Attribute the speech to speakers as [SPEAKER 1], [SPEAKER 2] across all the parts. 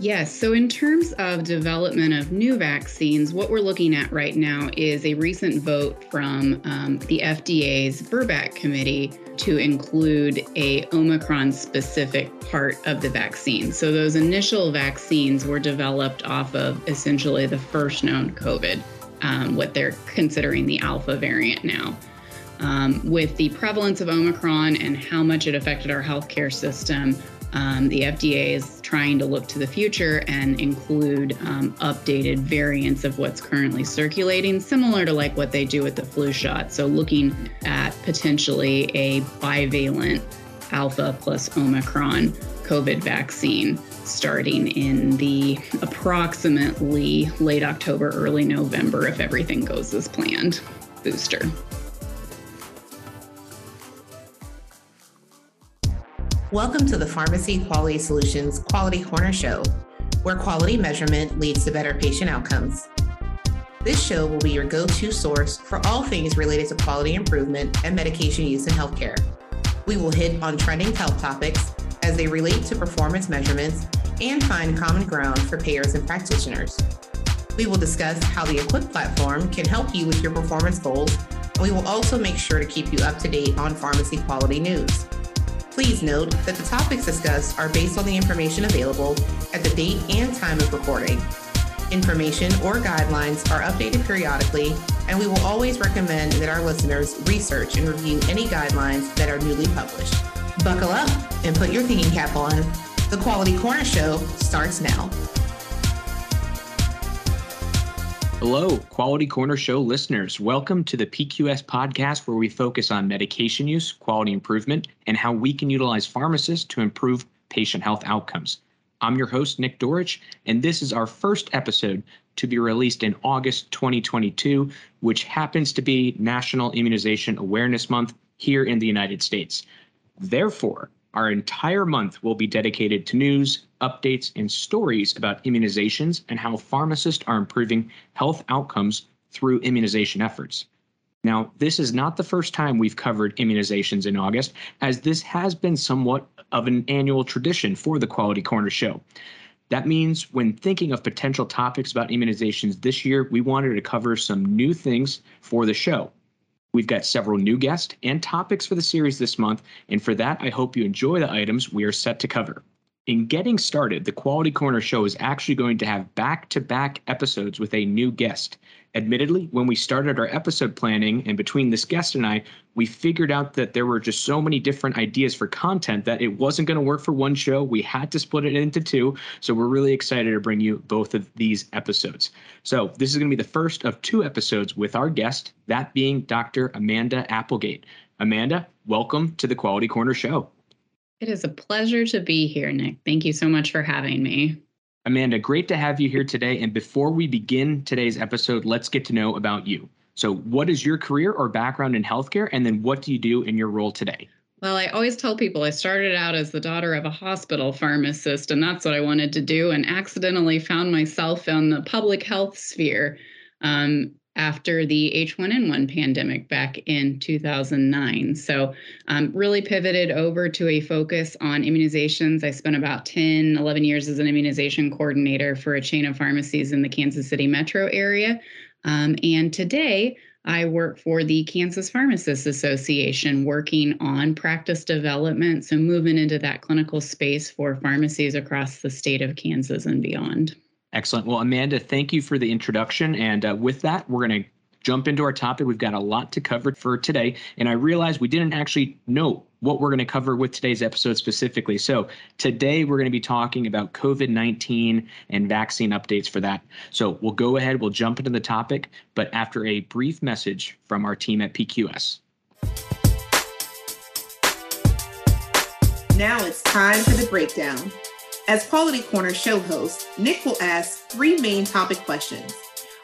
[SPEAKER 1] Yes. So, in terms of development of new vaccines, what we're looking at right now is a recent vote from um, the FDA's VRBPAC committee to include a Omicron specific part of the vaccine. So, those initial vaccines were developed off of essentially the first known COVID, um, what they're considering the alpha variant now. Um, with the prevalence of Omicron and how much it affected our healthcare system, um, the FDA is trying to look to the future and include um, updated variants of what's currently circulating, similar to like what they do with the flu shot. So, looking at potentially a bivalent alpha plus Omicron COVID vaccine starting in the approximately late October, early November, if everything goes as planned, booster.
[SPEAKER 2] Welcome to the Pharmacy Quality Solutions Quality Corner Show, where quality measurement leads to better patient outcomes. This show will be your go to source for all things related to quality improvement and medication use in healthcare. We will hit on trending health topics as they relate to performance measurements and find common ground for payers and practitioners. We will discuss how the EQuIPP platform can help you with your performance goals, and we will also make sure to keep you up to date on pharmacy quality news. Please note that the topics discussed are based on the information available at the date and time of recording. Information or guidelines are updated periodically, and we will always recommend that our listeners research and review any guidelines that are newly published. Buckle up and put your thinking cap on. The Quality Corner Show starts now.
[SPEAKER 3] Hello, Quality Corner Show listeners. Welcome to the PQS podcast, where we focus on medication use, quality improvement, and how we can utilize pharmacists to improve patient health outcomes. I'm your host, Nick Dorich, and this is our first episode to be released in August 2022, which happens to be National Immunization Awareness Month here in the United States. Therefore, our entire month will be dedicated to news, updates, and stories about immunizations and how pharmacists are improving health outcomes through immunization efforts. Now, this is not the first time we've covered immunizations in August, as this has been somewhat of an annual tradition for the Quality Corner Show. That means when thinking of potential topics about immunizations this year, we wanted to cover some new things for the show. We've got several new guests and topics for the series this month, and for that, I hope you enjoy the items we are set to cover. In getting started, the Quality Corner show is actually going to have back to back episodes with a new guest. Admittedly, when we started our episode planning and between this guest and I, we figured out that there were just so many different ideas for content that it wasn't going to work for one show. We had to split it into two. So we're really excited to bring you both of these episodes. So this is going to be the first of two episodes with our guest, that being Dr. Amanda Applegate. Amanda, welcome to the Quality Corner show.
[SPEAKER 1] It is a pleasure to be here, Nick. Thank you so much for having me.
[SPEAKER 3] Amanda, great to have you here today. And before we begin today's episode, let's get to know about you. So, what is your career or background in healthcare? And then what do you do in your role today?
[SPEAKER 1] Well, I always tell people I started out as the daughter of a hospital pharmacist, and that's what I wanted to do, and accidentally found myself in the public health sphere. Um, after the H1N1 pandemic back in 2009. So, um, really pivoted over to a focus on immunizations. I spent about 10, 11 years as an immunization coordinator for a chain of pharmacies in the Kansas City metro area. Um, and today, I work for the Kansas Pharmacists Association, working on practice development, so moving into that clinical space for pharmacies across the state of Kansas and beyond.
[SPEAKER 3] Excellent. Well, Amanda, thank you for the introduction. And uh, with that, we're going to jump into our topic. We've got a lot to cover for today. And I realized we didn't actually know what we're going to cover with today's episode specifically. So today we're going to be talking about COVID 19 and vaccine updates for that. So we'll go ahead, we'll jump into the topic, but after a brief message from our team at PQS.
[SPEAKER 2] Now it's time for the breakdown. As Quality Corner show host, Nick will ask three main topic questions.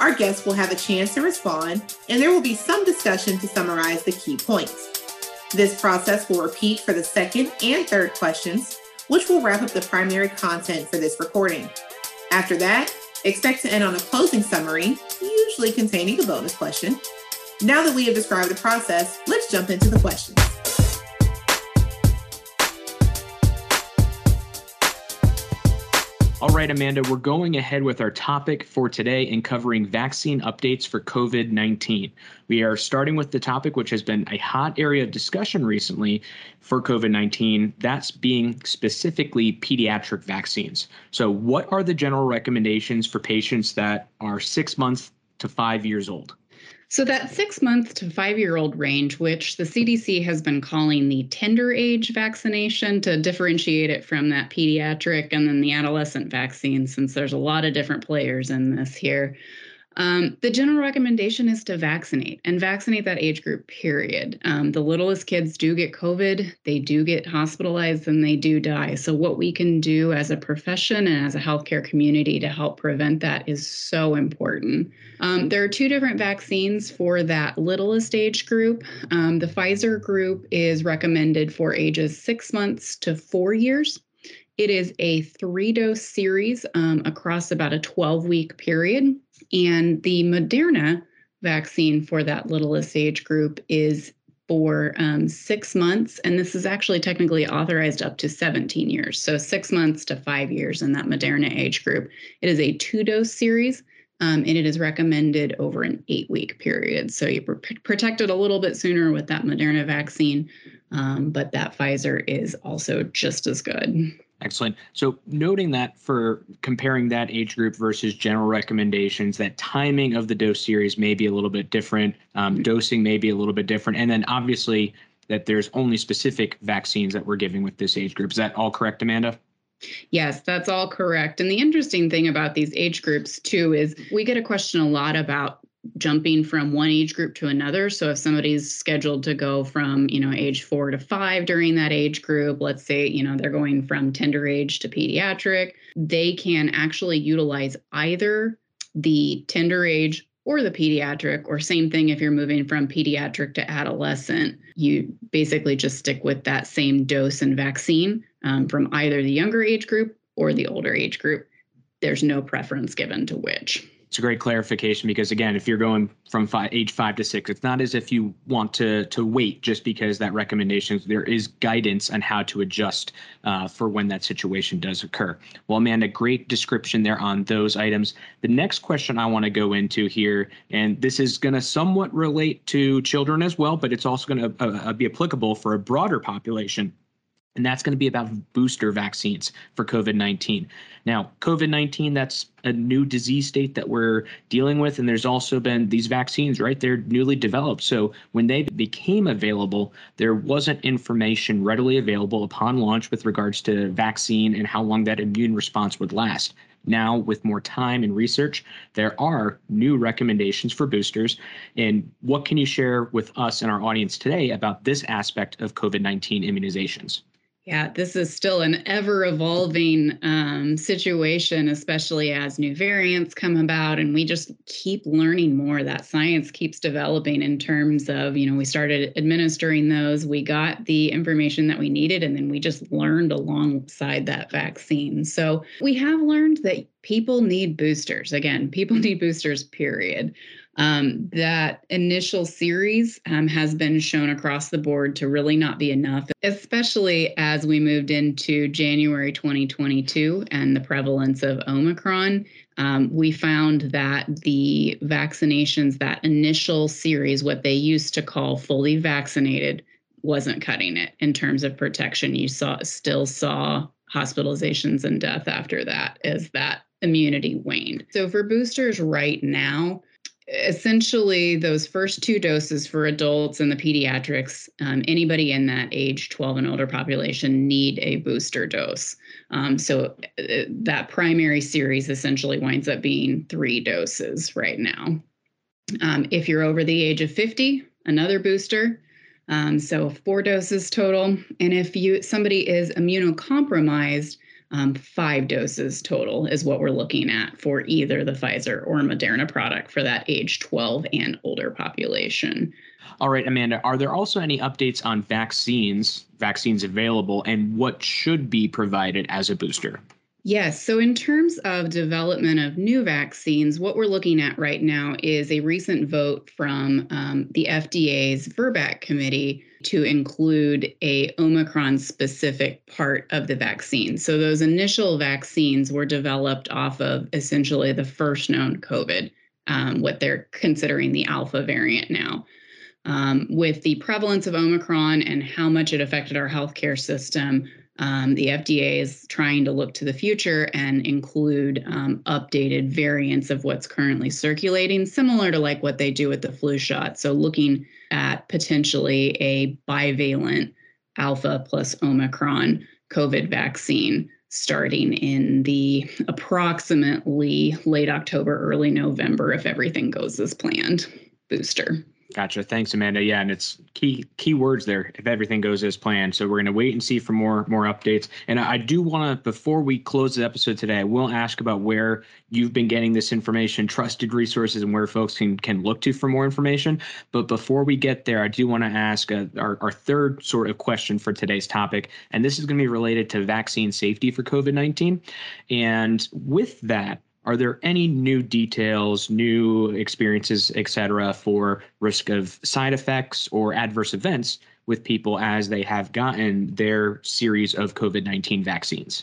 [SPEAKER 2] Our guests will have a chance to respond, and there will be some discussion to summarize the key points. This process will repeat for the second and third questions, which will wrap up the primary content for this recording. After that, expect to end on a closing summary, usually containing a bonus question. Now that we have described the process, let's jump into the questions.
[SPEAKER 3] All right, Amanda, we're going ahead with our topic for today and covering vaccine updates for COVID 19. We are starting with the topic which has been a hot area of discussion recently for COVID 19. That's being specifically pediatric vaccines. So, what are the general recommendations for patients that are six months to five years old?
[SPEAKER 1] So, that six month to five year old range, which the CDC has been calling the tender age vaccination to differentiate it from that pediatric and then the adolescent vaccine, since there's a lot of different players in this here. Um, the general recommendation is to vaccinate and vaccinate that age group, period. Um, the littlest kids do get COVID, they do get hospitalized, and they do die. So, what we can do as a profession and as a healthcare community to help prevent that is so important. Um, there are two different vaccines for that littlest age group. Um, the Pfizer group is recommended for ages six months to four years. It is a three dose series um, across about a 12 week period. And the Moderna vaccine for that littlest age group is for um, six months. And this is actually technically authorized up to 17 years. So six months to five years in that Moderna age group. It is a two dose series. Um, and it is recommended over an eight week period. So you're protected a little bit sooner with that Moderna vaccine, um, but that Pfizer is also just as good.
[SPEAKER 3] Excellent. So, noting that for comparing that age group versus general recommendations, that timing of the dose series may be a little bit different, um, mm-hmm. dosing may be a little bit different, and then obviously that there's only specific vaccines that we're giving with this age group. Is that all correct, Amanda?
[SPEAKER 1] Yes, that's all correct. And the interesting thing about these age groups, too, is we get a question a lot about jumping from one age group to another. So if somebody's scheduled to go from, you know, age four to five during that age group, let's say, you know, they're going from tender age to pediatric, they can actually utilize either the tender age or the pediatric, or same thing if you're moving from pediatric to adolescent, you basically just stick with that same dose and vaccine um, from either the younger age group or the older age group. There's no preference given to which
[SPEAKER 3] it's a great clarification because again, if you're going from five, age five to six, it's not as if you want to to wait just because that recommendation. There is guidance on how to adjust uh, for when that situation does occur. Well, Amanda, great description there on those items. The next question I want to go into here, and this is going to somewhat relate to children as well, but it's also going to uh, be applicable for a broader population and that's going to be about booster vaccines for COVID 19. Now, COVID 19, that's a new disease state that we're dealing with, and there's also been these vaccines, right? They're newly developed. So when they became available, there wasn't information readily available upon launch with regards to vaccine and how long that immune response would last. Now, with more time and research, there are new recommendations for boosters. And what can you share with us and our audience today about this aspect of COVID 19 immunizations?
[SPEAKER 1] Yeah, this is still an ever evolving um, situation, especially as new variants come about. And we just keep learning more. That science keeps developing in terms of, you know, we started administering those, we got the information that we needed, and then we just learned alongside that vaccine. So we have learned that people need boosters. Again, people need boosters, period. Um, that initial series um, has been shown across the board to really not be enough, especially as we moved into January 2022 and the prevalence of Omicron. Um, we found that the vaccinations, that initial series, what they used to call fully vaccinated, wasn't cutting it in terms of protection. You saw still saw hospitalizations and death after that as that immunity waned. So for boosters right now, essentially those first two doses for adults and the pediatrics um, anybody in that age 12 and older population need a booster dose. Um, so uh, that primary series essentially winds up being three doses right now. Um, if you're over the age of 50 another booster. Um, so four doses total. And if you somebody is immunocompromised um, five doses total is what we're looking at for either the Pfizer or Moderna product for that age 12 and older population.
[SPEAKER 3] All right, Amanda, are there also any updates on vaccines, vaccines available, and what should be provided as a booster?
[SPEAKER 1] Yes. So, in terms of development of new vaccines, what we're looking at right now is a recent vote from um, the FDA's VRBPAC committee to include a Omicron specific part of the vaccine. So, those initial vaccines were developed off of essentially the first known COVID, um, what they're considering the alpha variant now. Um, with the prevalence of Omicron and how much it affected our healthcare system, um, the FDA is trying to look to the future and include um, updated variants of what's currently circulating, similar to like what they do with the flu shot. So, looking at potentially a bivalent alpha plus Omicron COVID vaccine starting in the approximately late October, early November, if everything goes as planned booster.
[SPEAKER 3] Gotcha. Thanks, Amanda. Yeah, and it's key key words there. If everything goes as planned, so we're going to wait and see for more more updates. And I do want to, before we close the episode today, I will ask about where you've been getting this information, trusted resources, and where folks can can look to for more information. But before we get there, I do want to ask uh, our our third sort of question for today's topic, and this is going to be related to vaccine safety for COVID nineteen. And with that, are there any new details, new experiences, et cetera, for risk of side effects or adverse events with people as they have gotten their series of COVID 19 vaccines?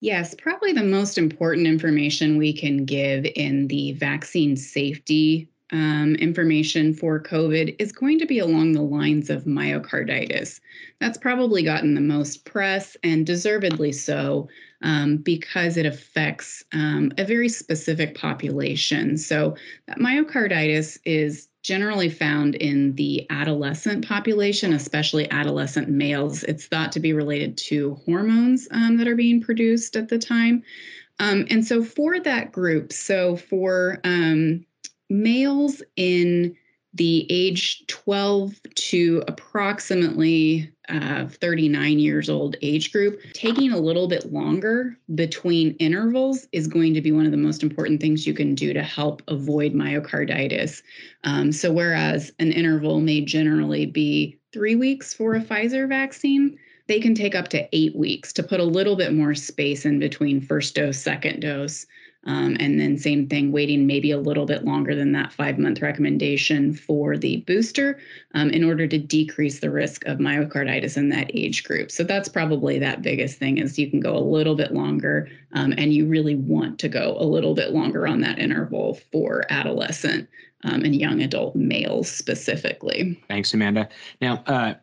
[SPEAKER 1] Yes, probably the most important information we can give in the vaccine safety um, information for COVID is going to be along the lines of myocarditis. That's probably gotten the most press and deservedly so um, because it affects um, a very specific population. So, myocarditis is generally found in the adolescent population, especially adolescent males. It's thought to be related to hormones um, that are being produced at the time. Um, and so, for that group, so for um, males in the age 12 to approximately uh, 39 years old age group, taking a little bit longer between intervals is going to be one of the most important things you can do to help avoid myocarditis. Um, so, whereas an interval may generally be three weeks for a Pfizer vaccine, they can take up to eight weeks to put a little bit more space in between first dose, second dose. Um, and then, same thing, waiting maybe a little bit longer than that five month recommendation for the booster um, in order to decrease the risk of myocarditis in that age group. So, that's probably that biggest thing is you can go a little bit longer um, and you really want to go a little bit longer on that interval for adolescent um, and young adult males specifically.
[SPEAKER 3] Thanks, Amanda. Now, uh,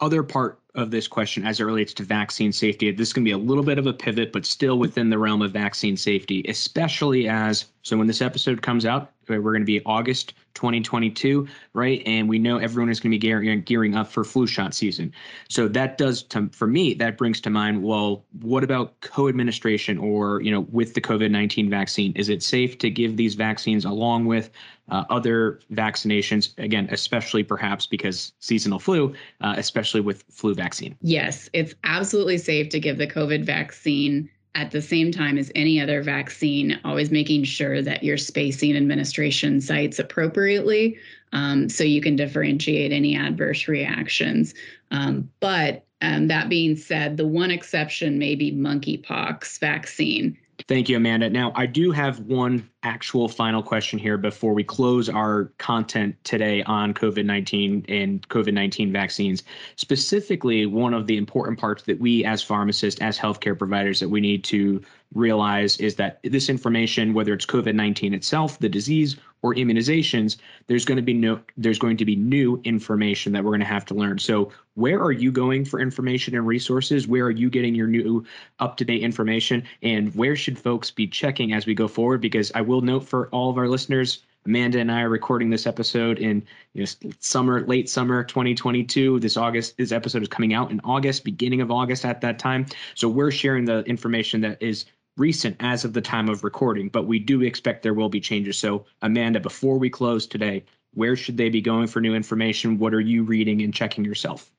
[SPEAKER 3] other part of this question as it relates to vaccine safety. This is going to be a little bit of a pivot, but still within the realm of vaccine safety, especially as so when this episode comes out, we're going to be August 2022, right? And we know everyone is going to be gearing, gearing up for flu shot season. So that does, to, for me, that brings to mind, well, what about co-administration or, you know, with the COVID-19 vaccine? Is it safe to give these vaccines along with uh, other vaccinations? Again, especially perhaps because seasonal flu, uh, especially with flu vaccine.
[SPEAKER 1] Yes, it's absolutely safe to give the COVID vaccine at the same time as any other vaccine, always making sure that you're spacing administration sites appropriately um, so you can differentiate any adverse reactions. Um, but um, that being said, the one exception may be monkeypox vaccine.
[SPEAKER 3] Thank you, Amanda. Now, I do have one actual final question here before we close our content today on COVID 19 and COVID 19 vaccines. Specifically, one of the important parts that we, as pharmacists, as healthcare providers, that we need to realize is that this information, whether it's COVID 19 itself, the disease, or immunizations, there's going to be no there's going to be new information that we're going to have to learn. So where are you going for information and resources? Where are you getting your new up-to-date information? And where should folks be checking as we go forward? Because I will note for all of our listeners, Amanda and I are recording this episode in you know, summer, late summer 2022. This August, this episode is coming out in August, beginning of August at that time. So we're sharing the information that is recent as of the time of recording, but we do expect there will be changes. So, Amanda, before we close today, where should they be going for new information? What are you reading and checking yourself?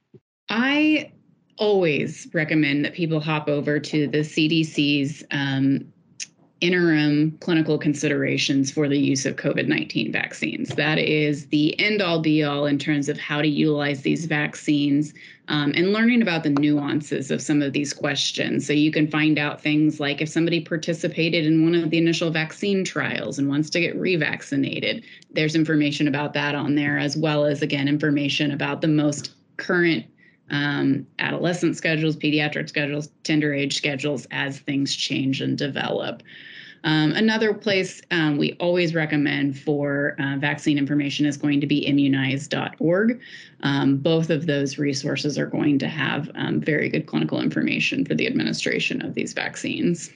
[SPEAKER 1] I always recommend that people hop over to the CDC's um, interim clinical considerations for the use of COVID 19 vaccines. That is the end all be all in terms of how to utilize these vaccines um, and learning about the nuances of some of these questions. So you can find out things like if somebody participated in one of the initial vaccine trials and wants to get revaccinated, there's information about that on there, as well as, again, information about the most current um, adolescent schedules, pediatric schedules, tender age schedules as things change and develop. Um, another place um, we always recommend for uh, vaccine information is going to be immunize.org. Um, both of those resources are going to have um, very good clinical information for the administration of these vaccines.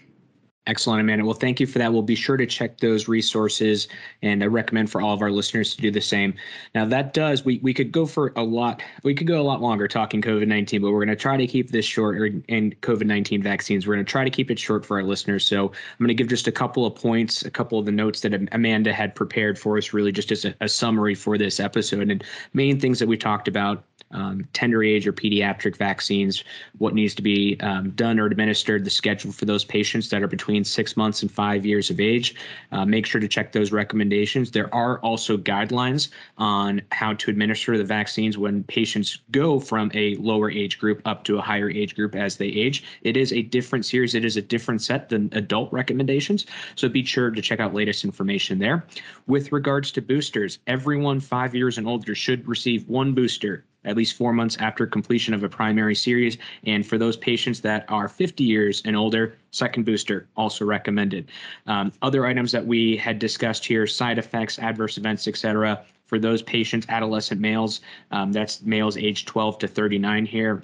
[SPEAKER 3] Excellent, Amanda. Well, thank you for that. We'll be sure to check those resources, and I recommend for all of our listeners to do the same. Now, that does we we could go for a lot. We could go a lot longer talking COVID nineteen, but we're going to try to keep this short. And COVID nineteen vaccines, we're going to try to keep it short for our listeners. So I'm going to give just a couple of points, a couple of the notes that Amanda had prepared for us, really just as a, a summary for this episode, and main things that we talked about um, tender age or pediatric vaccines, what needs to be um, done or administered, the schedule for those patients that are between six months and five years of age. Uh, make sure to check those recommendations. There are also guidelines on how to administer the vaccines when patients go from a lower age group up to a higher age group as they age. It is a different series, it is a different set than adult recommendations. So be sure to check out latest information there. With regards to boosters, everyone five years and older should receive one booster at least four months after completion of a primary series. And for those patients that are 50 years and older, second booster also recommended. Um, other items that we had discussed here side effects, adverse events, etc. For those patients, adolescent males, um, that's males age 12 to 39 here.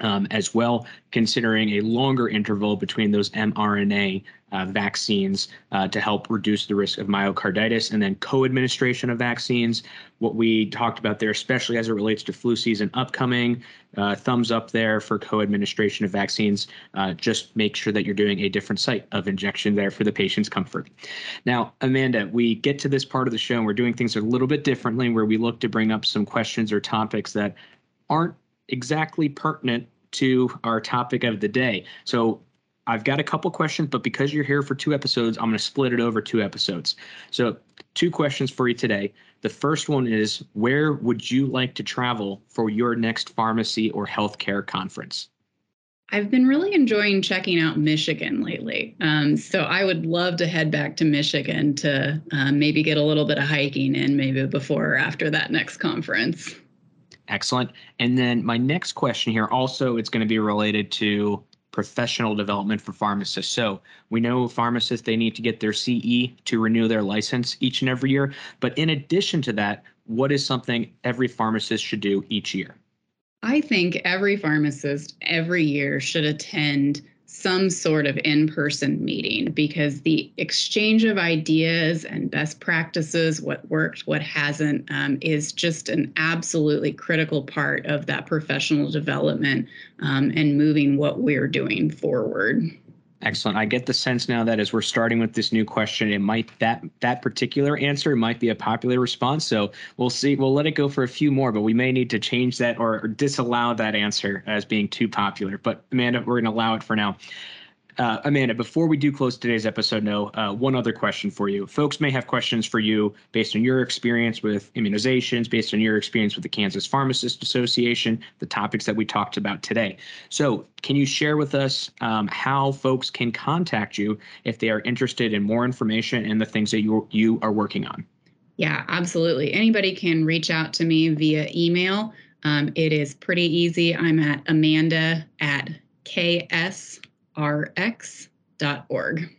[SPEAKER 3] Um, as well, considering a longer interval between those mRNA uh, vaccines uh, to help reduce the risk of myocarditis, and then co-administration of vaccines. What we talked about there, especially as it relates to flu season upcoming, uh, thumbs up there for co-administration of vaccines. Uh, just make sure that you're doing a different site of injection there for the patient's comfort. Now, Amanda, we get to this part of the show and we're doing things a little bit differently, where we look to bring up some questions or topics that aren't exactly pertinent to our topic of the day. So I've got a couple questions, but because you're here for two episodes, I'm going to split it over two episodes. So, two questions for you today. The first one is Where would you like to travel for your next pharmacy or healthcare conference?
[SPEAKER 1] I've been really enjoying checking out Michigan lately. Um, so I would love to head back to Michigan to um, maybe get a little bit of hiking in, maybe before or after that next conference.
[SPEAKER 3] Excellent. And then my next question here also it's going to be related to professional development for pharmacists. So we know pharmacists they need to get their CE to renew their license each and every year, but in addition to that, what is something every pharmacist should do each year?
[SPEAKER 1] I think every pharmacist every year should attend some sort of in person meeting because the exchange of ideas and best practices, what worked, what hasn't, um, is just an absolutely critical part of that professional development um, and moving what we're doing forward.
[SPEAKER 3] Excellent. I get the sense now that as we're starting with this new question, it might that that particular answer might be a popular response. So we'll see. We'll let it go for a few more, but we may need to change that or, or disallow that answer as being too popular. But Amanda, we're going to allow it for now. Uh, Amanda, before we do close today's episode, no, uh, one other question for you. Folks may have questions for you based on your experience with immunizations, based on your experience with the Kansas Pharmacist Association, the topics that we talked about today. So, can you share with us um, how folks can contact you if they are interested in more information and the things that you you are working on?
[SPEAKER 1] Yeah, absolutely. Anybody can reach out to me via email. Um, it is pretty easy. I'm at Amanda at KS rx.org.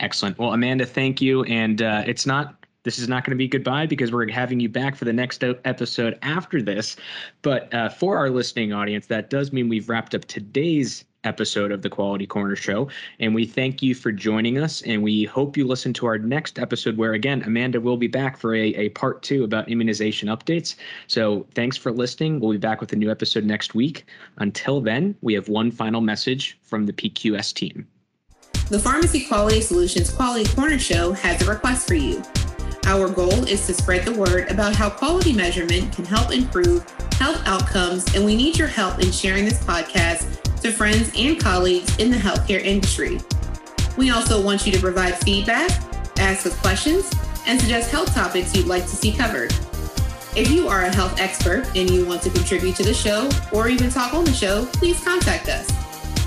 [SPEAKER 3] Excellent. Well, Amanda, thank you. And uh, it's not this is not going to be goodbye because we're having you back for the next episode after this. But uh, for our listening audience, that does mean we've wrapped up today's episode of the Quality Corner Show. And we thank you for joining us. And we hope you listen to our next episode, where again, Amanda will be back for a, a part two about immunization updates. So thanks for listening. We'll be back with a new episode next week. Until then, we have one final message from the PQS team.
[SPEAKER 2] The Pharmacy Quality Solutions Quality Corner Show has a request for you. Our goal is to spread the word about how quality measurement can help improve health outcomes, and we need your help in sharing this podcast to friends and colleagues in the healthcare industry. We also want you to provide feedback, ask us questions, and suggest health topics you'd like to see covered. If you are a health expert and you want to contribute to the show or even talk on the show, please contact us.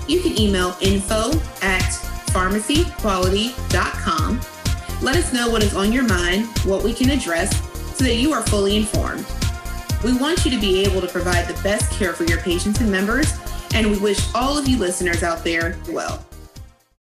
[SPEAKER 2] You can email info at pharmacyquality.com. Let us know what is on your mind, what we can address, so that you are fully informed. We want you to be able to provide the best care for your patients and members, and we wish all of you listeners out there well.